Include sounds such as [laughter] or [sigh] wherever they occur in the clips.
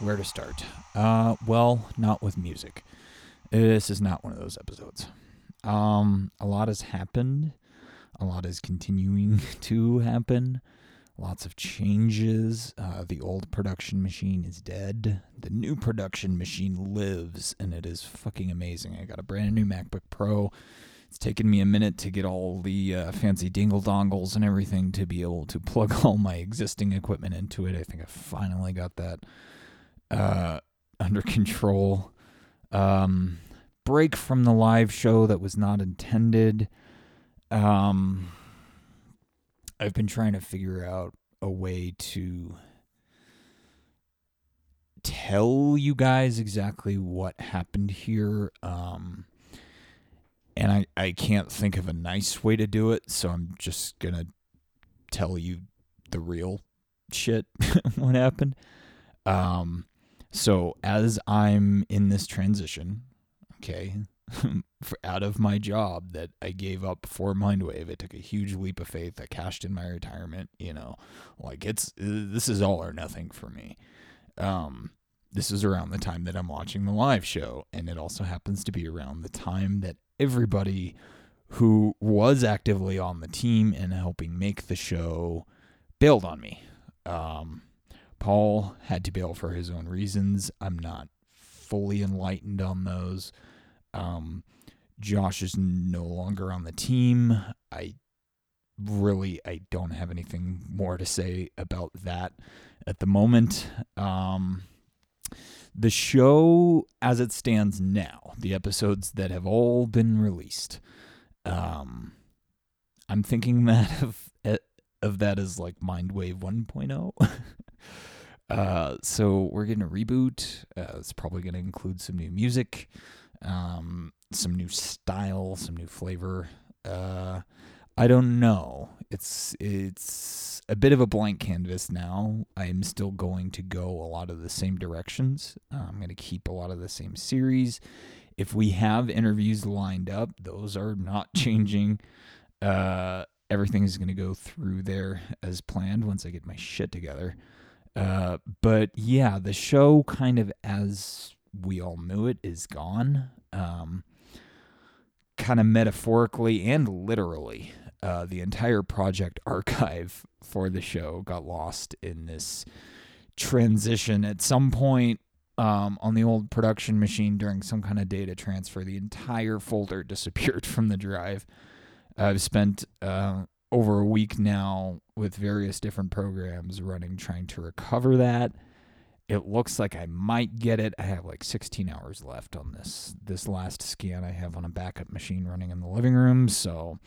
where to start? Uh, well, not with music. This is not one of those episodes. Um, a lot has happened. A lot is continuing [laughs] to happen. Lots of changes. Uh, the old production machine is dead. The new production machine lives, and it is fucking amazing. I got a brand new MacBook Pro. It's taken me a minute to get all the uh, fancy dingle dongles and everything to be able to [laughs] plug all my existing equipment into it. I think I finally got that uh, under control. Um, break from the live show that was not intended. Um, I've been trying to figure out a way to tell you guys exactly what happened here. Um, and I, I can't think of a nice way to do it, so I'm just gonna tell you the real shit [laughs] what happened. Um, so as I'm in this transition, okay, [laughs] out of my job that I gave up for Mindwave. It took a huge leap of faith. I cashed in my retirement. You know, like it's this is all or nothing for me. Um, this is around the time that I'm watching the live show, and it also happens to be around the time that everybody who was actively on the team and helping make the show bailed on me. Um, Paul had to bail for his own reasons. I'm not fully enlightened on those. Um, Josh is no longer on the team. I really I don't have anything more to say about that at the moment. Um, the show as it stands now, the episodes that have all been released, um, I'm thinking [laughs] that of of that as like Mindwave 1.0. [laughs] uh, so we're getting a reboot. Uh, it's probably going to include some new music um, some new style, some new flavor. Uh, I don't know. It's it's a bit of a blank canvas now. I'm still going to go a lot of the same directions. Uh, I'm going to keep a lot of the same series. If we have interviews lined up, those are not [laughs] changing. Uh, everything is going to go through there as planned once I get my shit together. Uh, but yeah, the show kind of as we all knew it is gone. Um, kind of metaphorically and literally, uh, the entire project [laughs] archive for the show got lost in this transition. At some point um, on the old production machine during some kind of data transfer, the entire folder [laughs] disappeared from the drive. I've spent uh, over a week now with various different programs running trying to recover that it looks like I might get it. I have like 16 hours left on this this last scan I have on a backup machine running in the living room, so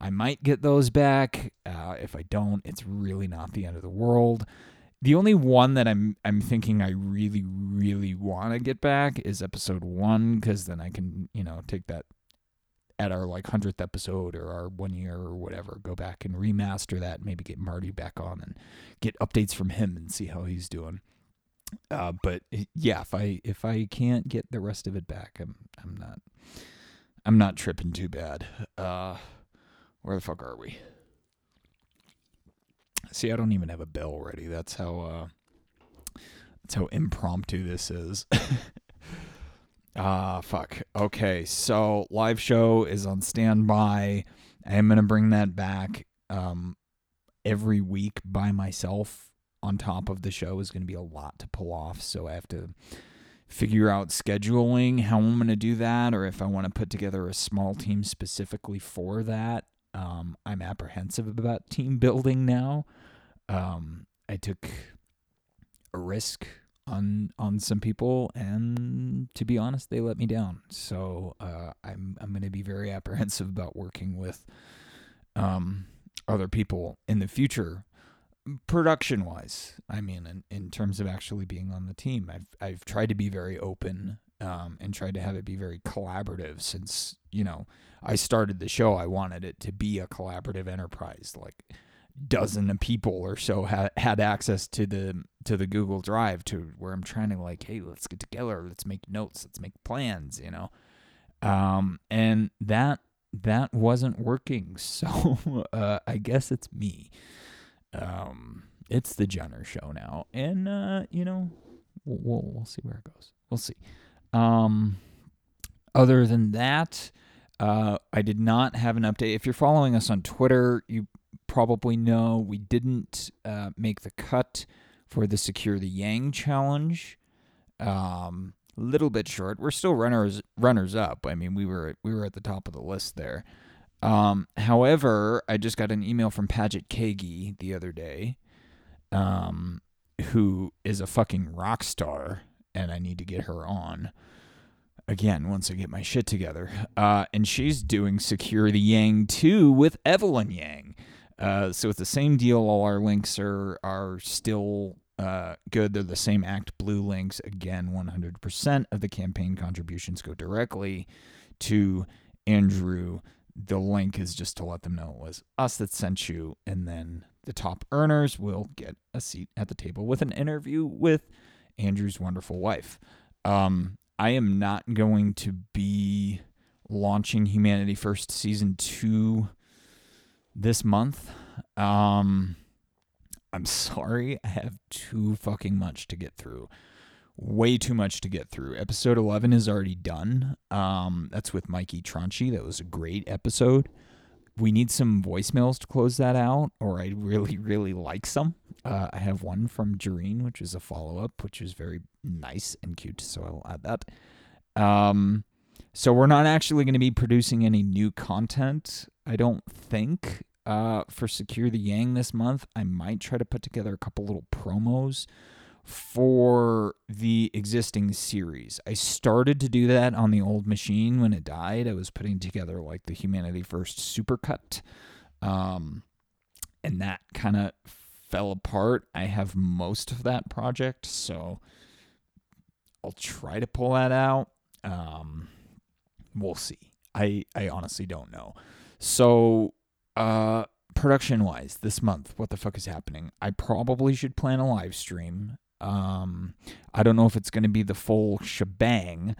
I might get those back. Uh, if I don't, it's really not the end of the world. The only one that I'm I'm thinking I really really want to get back is episode one because then I can you know take that at our like hundredth episode or our one year or whatever, go back and remaster that, maybe get Marty back on and get updates from him and see how he's doing. Uh, but yeah, if I if I can't get the rest of it back, I'm I'm not I'm not tripping too bad. Uh, where the fuck are we? See, I don't even have a bell ready. That's how uh, that's how impromptu this is. [laughs] Ah, uh, fuck. Okay, so live show is on standby. I am gonna bring that back um, every week by myself on top of the show is to be a lot to pull off. So I have to figure out scheduling, how I'm to do that, or if I want to put together a small team specifically for that. Um, I'm apprehensive about team building now. Um, I took a risk on on some people, and to be honest, they let me down. So uh, I'm I'm going to be very [laughs] apprehensive about working with um, other people in the future production wise, I mean, in, in terms of actually being on the team, I've I've tried to be very open um, and tried to have it be very collaborative. Since you know I started the show, I wanted it to be a collaborative enterprise. Like dozen of people or so had had access to the to the Google Drive to where I'm trying to like, hey, let's get together, let's make notes, let's make plans, you know. Um, and that that wasn't working. [laughs] So uh, I guess it's me. Um, it's the Jenner show now, and uh, you know, we'll, we'll, we'll see where it goes. We'll see. Um, other than that, uh, I did not have an update. If you're following us on Twitter, you probably know we didn't uh, make the cut for the Secure the Yang challenge. Um, a little bit short. We're still runners runners up. I mean, we were we were at the top of the list there. Um, however, I just got an email from Paget Kagy the other day, um, who is a fucking rock star, and I need to get her on again once I get my shit together. Uh, and she's doing Secure the Yang 2 with Evelyn Yang. Uh, so it's the same deal. All our links are are still uh, good. They're the same Act Blue links. Again, 100% of the campaign contributions go directly to Andrew. The link is just to let them know it was us that sent you, and then the top earners will get a seat at the table with an interview with Andrew's wonderful wife. Um, I am not going to be launching Humanity First season two this month. Um, I'm sorry, I have too fucking much to get through. Way too much to get through. Episode 11 is already done. Um, that's with Mikey Tranchi. That was a great episode. We need some voicemails to close that out, or I really, [laughs] really like some. Uh, I have one from Jareen, which is a follow up, which is very nice and cute. So I will add that. Um, so we're not actually going to be producing any new content, I don't think, uh, for Secure the Yang this month. I might try to put together a couple little promos for the existing series. I started to do that on the old machine when it died. I was putting together like the Humanity First supercut. Um, and that kind of fell apart. I have most of that project, so I'll try to pull that out. Um, we'll see. I I honestly don't know. So, uh, production wise, this month, what the fuck is happening? I probably should plan a live stream. Um, I don't know if it's going to be the full shebang,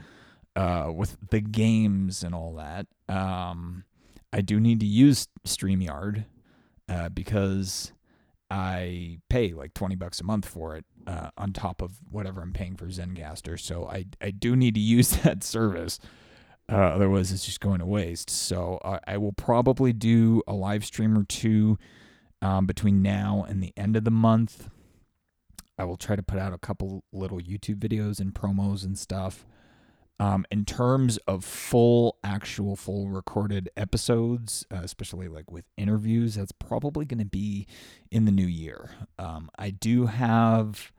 uh, with the games and all that. Um, I do need to use StreamYard, uh, because I pay like 20 bucks a month for it uh, on top of whatever I'm paying for Zencastr. So I, I do need to [laughs] use that service. Uh, otherwise, it's just going to waste. So I will probably do a live stream or two um, between now and the end of the month. I will try to put out a couple little YouTube videos and promos and stuff. Um, in terms of full, actual, full recorded episodes, uh, especially like with interviews, that's probably going to be in the new year. Um, I do have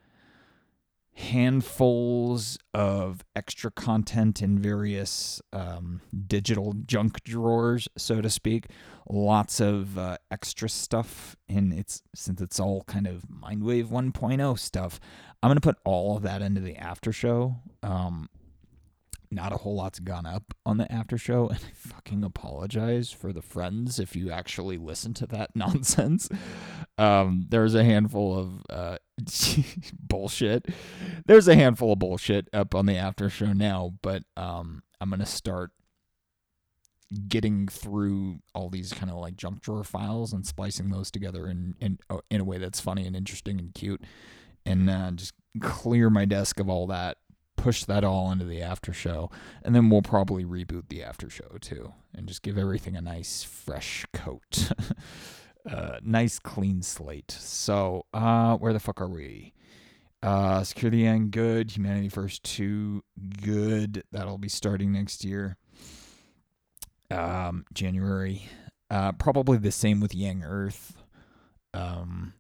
handfuls of extra content in various um, digital junk drawers, so to speak. Lots of uh, extra stuff, and it's since it's all kind of Mindwave 1.0 stuff. I'm gonna put all of that into the after show. Um, not a whole lot's gone up on the after show, and I fucking apologize for the friends if you actually listen to that [laughs] nonsense. Um, there's a handful of uh, [laughs] bullshit. There's a handful of bullshit up on the after show now, but um, I'm gonna start getting through all these kind of like junk drawer files and splicing those together in in uh, in a way that's funny and interesting and cute, and uh, just clear my desk of all that push that all into the after show, and then we'll probably reboot the after show too, and just give everything a nice fresh coat, [laughs] uh, nice clean slate. So, uh, where the fuck are we? Uh, Secure the Yang, good. Humanity First two, good. That'll be starting next year. Um, January. Uh, probably the same with Yang Earth. Um,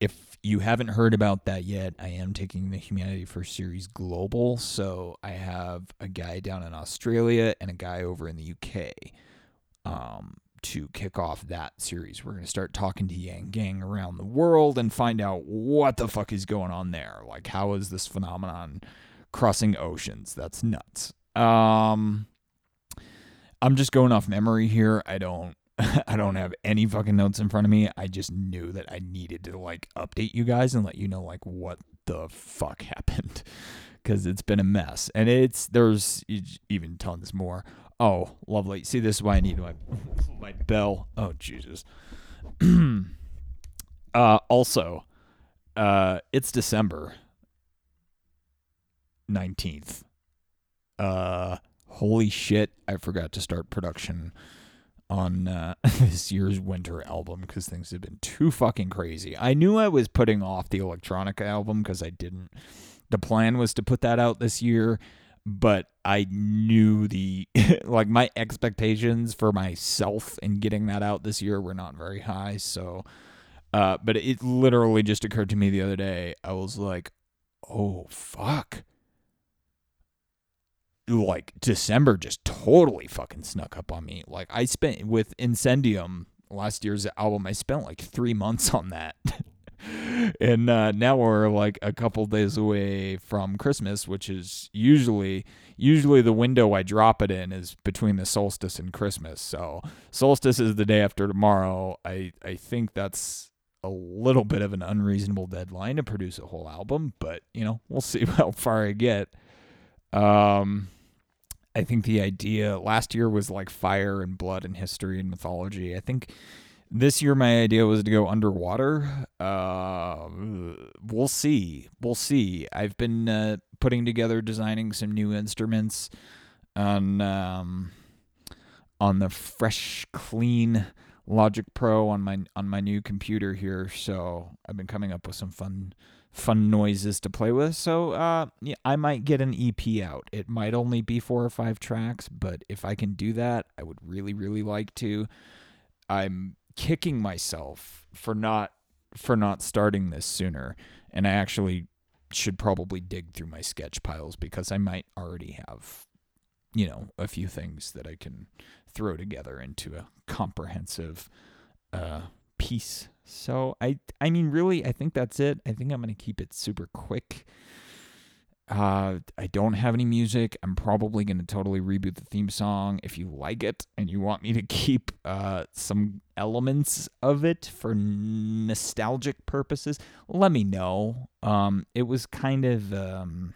if you haven't heard about that yet, I am taking the Humanity First series global. So I have a guy down in Australia and a guy over in the UK um, to kick off that series. We're going to start talking to Yang Gang around the world and find out what the fuck is going on there. Like, how is this phenomenon crossing oceans? That's nuts. Um, I'm just going off memory here. I don't [laughs] I don't have any fucking notes in front of me. I just knew that I needed to like update you guys and let you know like what the fuck [laughs] happened because it's been a mess and it's there's even tons more. Oh, lovely. See, this is why I need my [laughs] my bell. Oh, Jesus. [clears throat] uh, also, uh, it's December. 19th. Uh holy shit, I forgot to start production on uh, [laughs] this year's winter album because things have been too fucking crazy. I knew I was putting off the electronica album because I didn't. The plan was to put that out this year, but I knew the [laughs] like my expectations for myself in getting that out this year were not very high. So, uh, but it literally just occurred to me the other day. I was like, "Oh fuck." like December just totally fucking snuck up on me. Like I spent with Incendium last year's album, I spent like three months on that. [laughs] and uh, now we're like a couple days away from Christmas, which is usually usually the window I drop it in is between the solstice and Christmas. So solstice is the day after tomorrow. I I think that's a little bit of an unreasonable deadline to produce a whole album, but you know we'll see [laughs] how far I get. Um, I think the idea last year was like fire and blood and history and mythology. I think this year my idea was to go underwater. Uh, we'll see. We'll see. I've been uh, putting together, designing some new instruments on um, on the fresh, clean Logic Pro on my on my new computer here. So I've been coming up with some fun fun noises to play with. So uh, yeah, I might get an EP out. It might only be four or five tracks, but if I can do that, I would really, really like to. I'm kicking myself for not for not starting this sooner, and I actually should probably dig through my sketch piles because I might already have, you know, a few things that I can throw together into a comprehensive uh, piece so I I mean really I think that's it. I think I'm going to keep it super quick. Uh, I don't have any music. I'm probably going to totally reboot the theme song. If you like it and you want me to [laughs] keep uh, some elements of it for nostalgic purposes, let me know. Um, it was kind of um,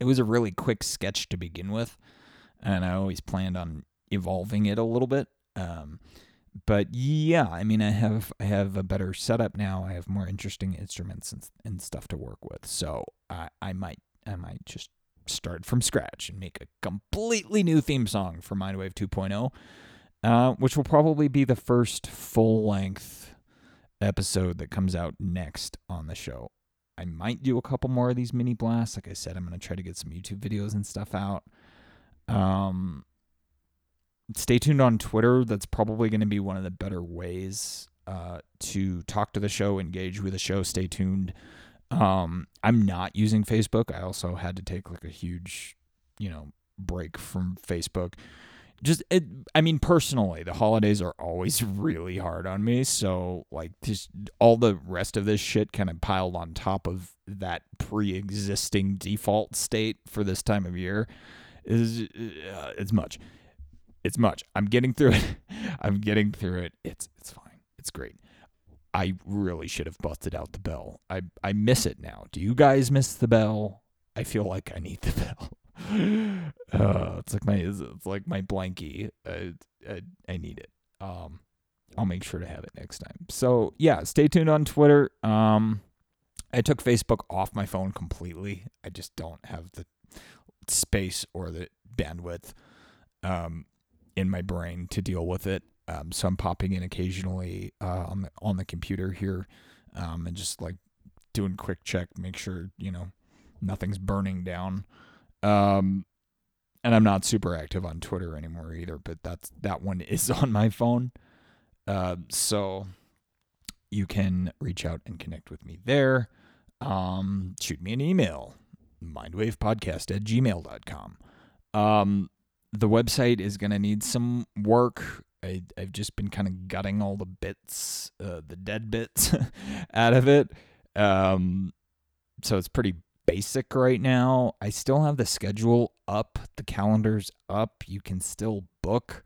it was a really quick sketch to begin with, and I always planned on evolving it a little bit. Um, but yeah, I mean, I have I have a better setup now. I have more interesting instruments and, and stuff to work with. So I I might I might just start from scratch and make a completely new theme song for Mindwave 2.0, uh, which will probably be the first full length episode that comes out next on the show. I might do a couple more of these mini blasts. Like I said, I'm going to try to get some YouTube videos and stuff out. Um, stay tuned on Twitter. That's probably going to be one of the better ways uh, to talk to the show, engage with the show. Stay tuned. Um, I'm not using Facebook. I also had to take like a huge, you know, break from Facebook. Just, it, I mean, personally, the holidays are always [laughs] really hard on me. So, like, just all the rest of this shit kind of piled on top of that pre existing default state for this time of year is uh, it's much it's much. I'm getting through it. [laughs] I'm getting through it. It's it's fine. It's great. I really should have busted out the bell. I I miss it now. Do you guys miss the bell? I feel like I need the [laughs] bell. uh, it's like my it's like my blankie. I, uh, I need it. Um, I'll make sure to have it next time. So yeah, stay tuned on Twitter. Um, I took Facebook off my phone completely. I just don't have the space or the bandwidth. Um, in my brain to deal with it. Um, so I'm popping in occasionally uh, on the on the computer here, um, and just like doing quick check, make sure you know nothing's burning down. Um, and I'm not super active on Twitter anymore either, but that's that one [laughs] is on my phone. Uh, so you can reach out and connect with me there. Um, shoot me an email, mindwavepodcast at gmail.com. Um, the website is going to need some work. I, have just been kind of gutting all the bits, uh, the dead bits [laughs] out of it. Um, so it's pretty basic right now. I still have the schedule up, the calendar's up. You can still book.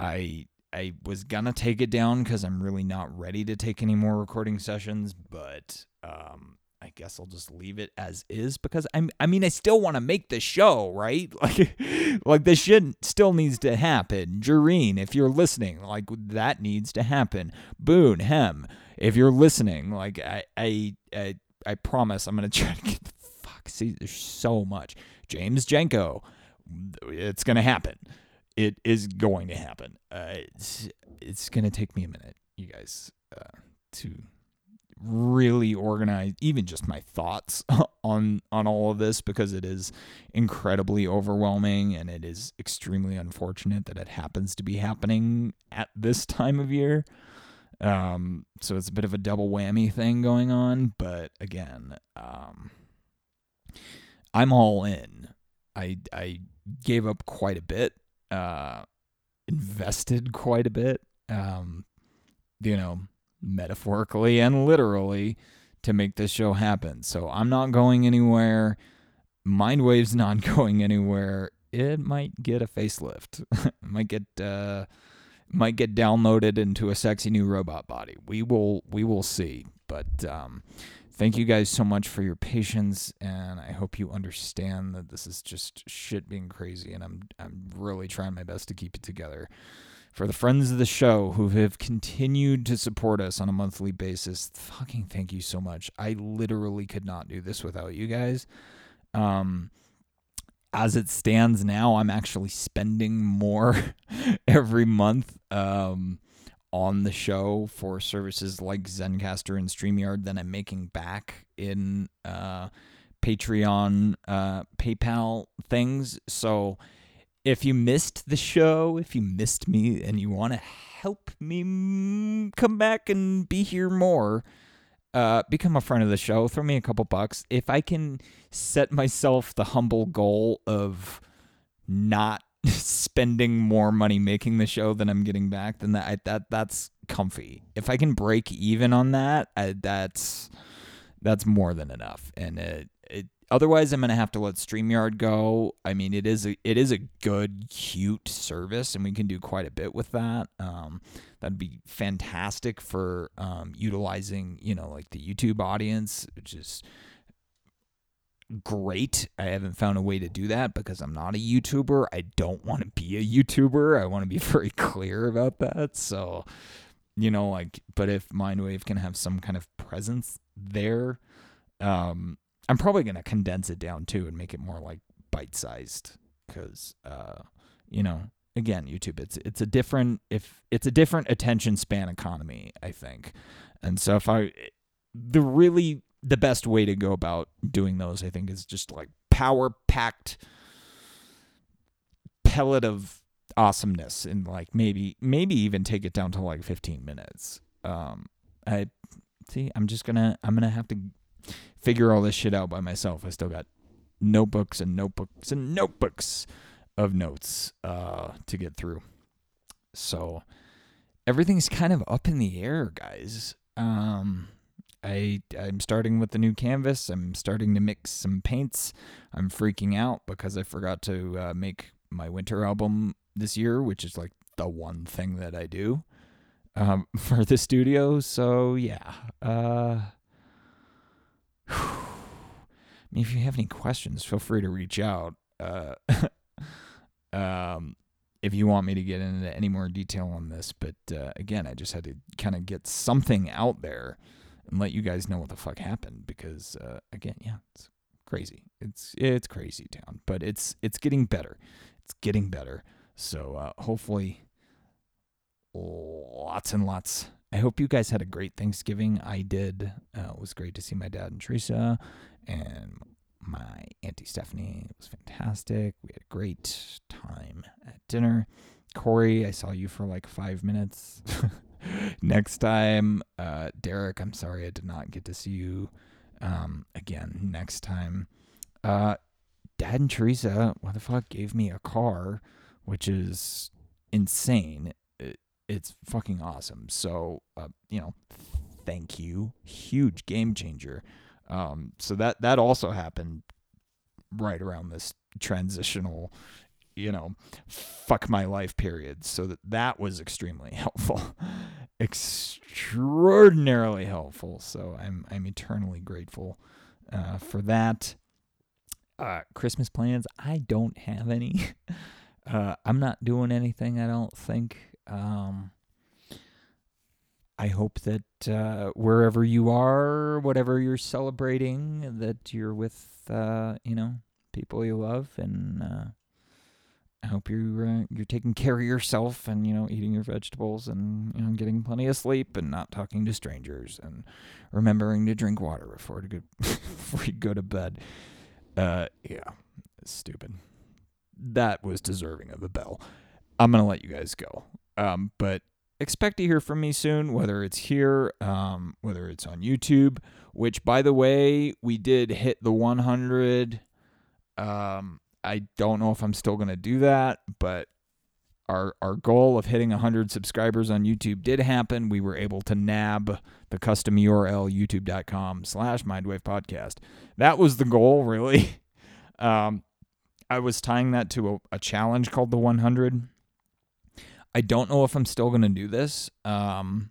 I I was gonna take it down because I'm really not ready to take any more recording sessions, but um, I guess I'll just leave it as is because I'm I mean I still want to make the show, right? [laughs] Like like this shit still needs to happen. Jareen, if you're listening, like that needs to happen. Boone, Hem, if you're listening, like I I I, I promise I'm gonna [laughs] try to get the fuck See, there's so much. James Jenko, it's gonna happen. It is going to happen. Uh, it's it's gonna take me a minute, you guys, uh, to really organize even just my thoughts [laughs] on on all of this because it is incredibly overwhelming and it is extremely unfortunate that it happens to be happening at this time of year. Um, so it's a bit of a double whammy thing going on, but again, um, I'm all in. I I gave up quite a bit, uh, invested quite a bit. Um, you know, metaphorically and literally to make this show happen. So I'm not going anywhere. Mindwave's not [laughs] going anywhere. It might get a facelift. [laughs] might get uh might get downloaded into a sexy new robot body. We will we will see. But um thank you guys so much for your patience and I hope you understand that this is just shit being crazy and I'm I'm really trying my best to keep it together for the friends of the show who have continued to support us on a monthly basis, fucking thank you so much. I literally could not do this without you guys. Um, as it stands now, I'm actually spending more [laughs] every month um, on the show for services like Zencastr and StreamYard than I'm making back in uh, Patreon, uh, PayPal things. So if you missed the show, if you missed me and you want to help me come back and be here more, uh, become a friend of the show. Throw me a couple bucks. If I can set myself the humble goal of not [laughs] spending more money making the show than I'm getting back, then that that that's comfy. If I can break even on that, I, that's that's more than enough. And it otherwise I'm gonna have to let Streamyard go. I mean, it is a it is a good, cute service, and we can do quite a bit with that. Um, that'd be fantastic for um, utilizing, you know, like the YouTube audience, which is great. I haven't found a way to do that because I'm not a YouTuber. I don't want to be a YouTuber. I want to be [laughs] very clear about that. So, you know, like, but if Mindwave can have some kind of presence there, um, I'm probably gonna condense it down too and make it more like bite sized because uh, you know again YouTube it's it's a different if it's a different attention span economy I think. And so if I the really the best way to go about doing those I think is just like power packed pellet of awesomeness and like maybe maybe even take it down to like 15 minutes. Um I see I'm just gonna I'm gonna have to figure all this shit out by myself. I still got notebooks and notebooks and notebooks of notes uh, to get through. So everything's kind of up in the air, guys. Um, I I'm starting with the new canvas. I'm starting to mix some paints. I'm freaking out because I forgot to uh, make my winter album this year, which is like the one thing that I do um, [laughs] for the studio. So yeah, uh, I mean, if you have any questions, feel free to reach out. Uh, [laughs] um, if you want me to get into any more detail on this, but uh, again, I just had to kind of get something out there and let you guys know what the fuck happened because uh, again, yeah, it's crazy. It's it's crazy town, but it's it's getting better. It's getting better. So uh, hopefully, lots and lots I hope you guys had a great Thanksgiving. I did. Uh, it was great to see my dad and Teresa and my Auntie Stephanie. It was fantastic. We had a great time at dinner. Corey, I saw you for like five minutes. [laughs] next time, uh, Derek, I'm sorry I did not get to see you um, again next time. Uh, Dad and Teresa, what the fuck, gave me a car, which is insane it's fucking awesome. So, uh, you know, thank you. Huge game changer. Um, so that that also happened right around this transitional, you know, fuck my life period. So that that was extremely [laughs] helpful, extraordinarily helpful. So I'm I'm eternally grateful uh, for that. Uh, Christmas plans, I don't have any. [laughs] Uh, I'm not doing anything. I don't think. Um, I hope that uh, wherever you are, whatever you're celebrating, that you're with uh, you know people you love, and uh, I hope you're uh, you're taking care of yourself and you know eating your vegetables and you know getting plenty of sleep and not talking to strangers and remembering to drink water before to go [laughs] before you go to bed. Uh, yeah, stupid. That was deserving of a bell. I'm gonna let you guys go. Um, but expect to hear from me soon, whether it's here, um, whether it's on YouTube. Which, by the way, we did hit the 100. Um, I don't know if I'm still gonna do that, but our our goal of hitting 100 subscribers on YouTube did happen. We were able to nab the custom URL youtube.com slash mindwave podcast. That was the goal, really. [laughs] Um, I was tying that to a, a, challenge called the 100. I don't know if I'm still going to do this. Um,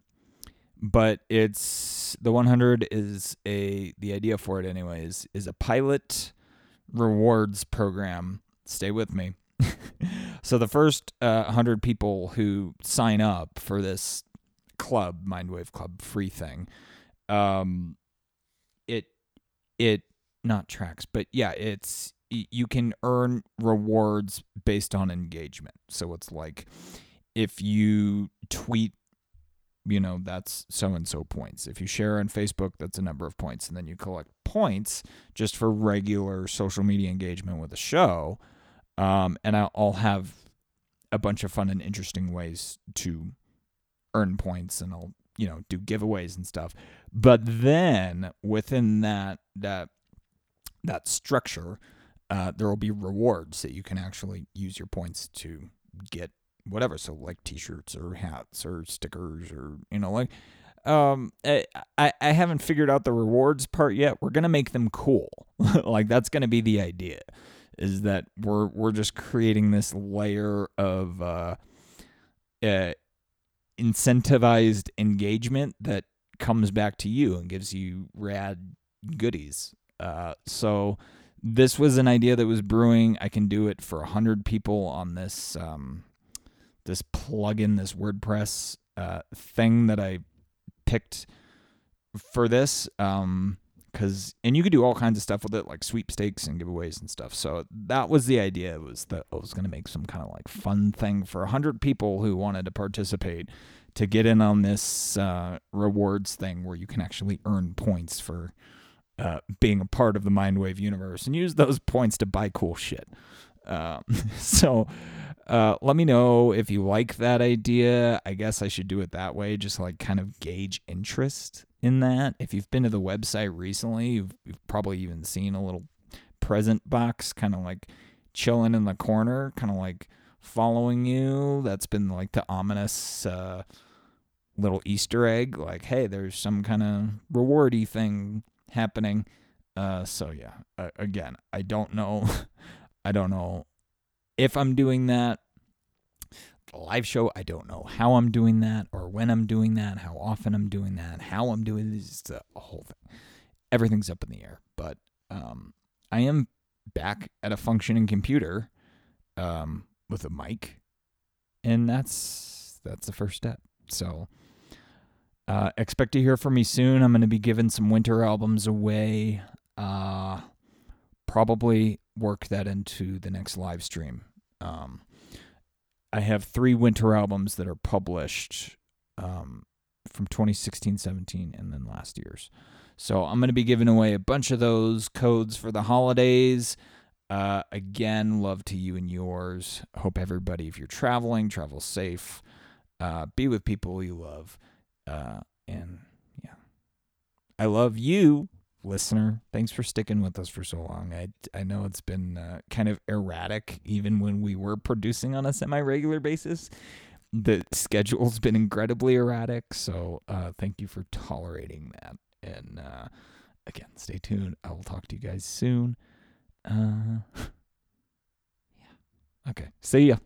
but it's the 100 is a the idea for it anyways is a pilot rewards program. Stay with me. [laughs] so the first uh, 100 people who sign up for this club, Mindwave Club free thing, um, it it not tracks, but yeah, it's you can earn rewards based on engagement. So it's like if you tweet you know that's so and so points. If you share on facebook that's a number of points. And then you collect points just for regular social media engagement with the show. Um, and I'll have a bunch of fun and interesting ways to earn points, and I'll you know do giveaways and stuff. But then within that that that structure, uh, there will be rewards that you can actually use your points to get whatever. So like T-shirts or hats or stickers or you know like um I, I haven't figured out the rewards part yet. We're gonna make them cool. [laughs] like that's gonna be the idea is that we're we're just creating this layer of uh, uh, incentivized engagement that comes back to you and gives you rad goodies. Uh, so this was an idea that was brewing. I can do it for a hundred people on this um, this plugin, this WordPress uh, thing that I picked for this. Um, because and you could do all kinds of stuff with it like sweepstakes and giveaways and stuff so that was the idea It was that i was going to make some kind of like fun thing for 100 people who wanted to participate to get in on this uh, rewards thing where you can actually earn points for uh, being a part of the mindwave universe and use those points to buy cool shit um, [laughs] so uh, let me know if you like that idea. I guess I should do it that way, just like kind of gauge interest in that. If you've been to the website recently, you've, you've probably even seen a little present box kind of like chilling in the corner, kind of like following you. That's been like the ominous uh, little Easter egg, like, hey, there's some kind of rewardy thing happening. Uh, so yeah, uh, again, I don't know. [laughs] I don't know if I'm doing that live show. I don't know how I'm doing that or when I'm doing that, how often I'm doing that, how I'm doing this. It's a whole thing. Everything's up in the air. But um, I am back at a functioning computer um, with a mic, and that's that's the first step. So uh, expect to hear from me soon. I'm going to be giving some winter albums away. Uh, probably work that into the next live stream. Um, I have three winter albums that are published um, from 2016, 17, and then last year's. So I'm going to be giving away a bunch of those codes for the holidays. Uh, again, love to you and yours. Hope everybody, if you're traveling, travel safe. Uh, be with people you love. Uh, and yeah, I love you listener. Thanks for sticking with us for so long. I, I know it's been uh, kind of erratic, even when we were producing on a semi regular basis. The schedule's been incredibly erratic. So uh, thank you for tolerating that. And uh, again, stay tuned. I will talk to you guys soon. Uh, [laughs] yeah. Okay. See ya.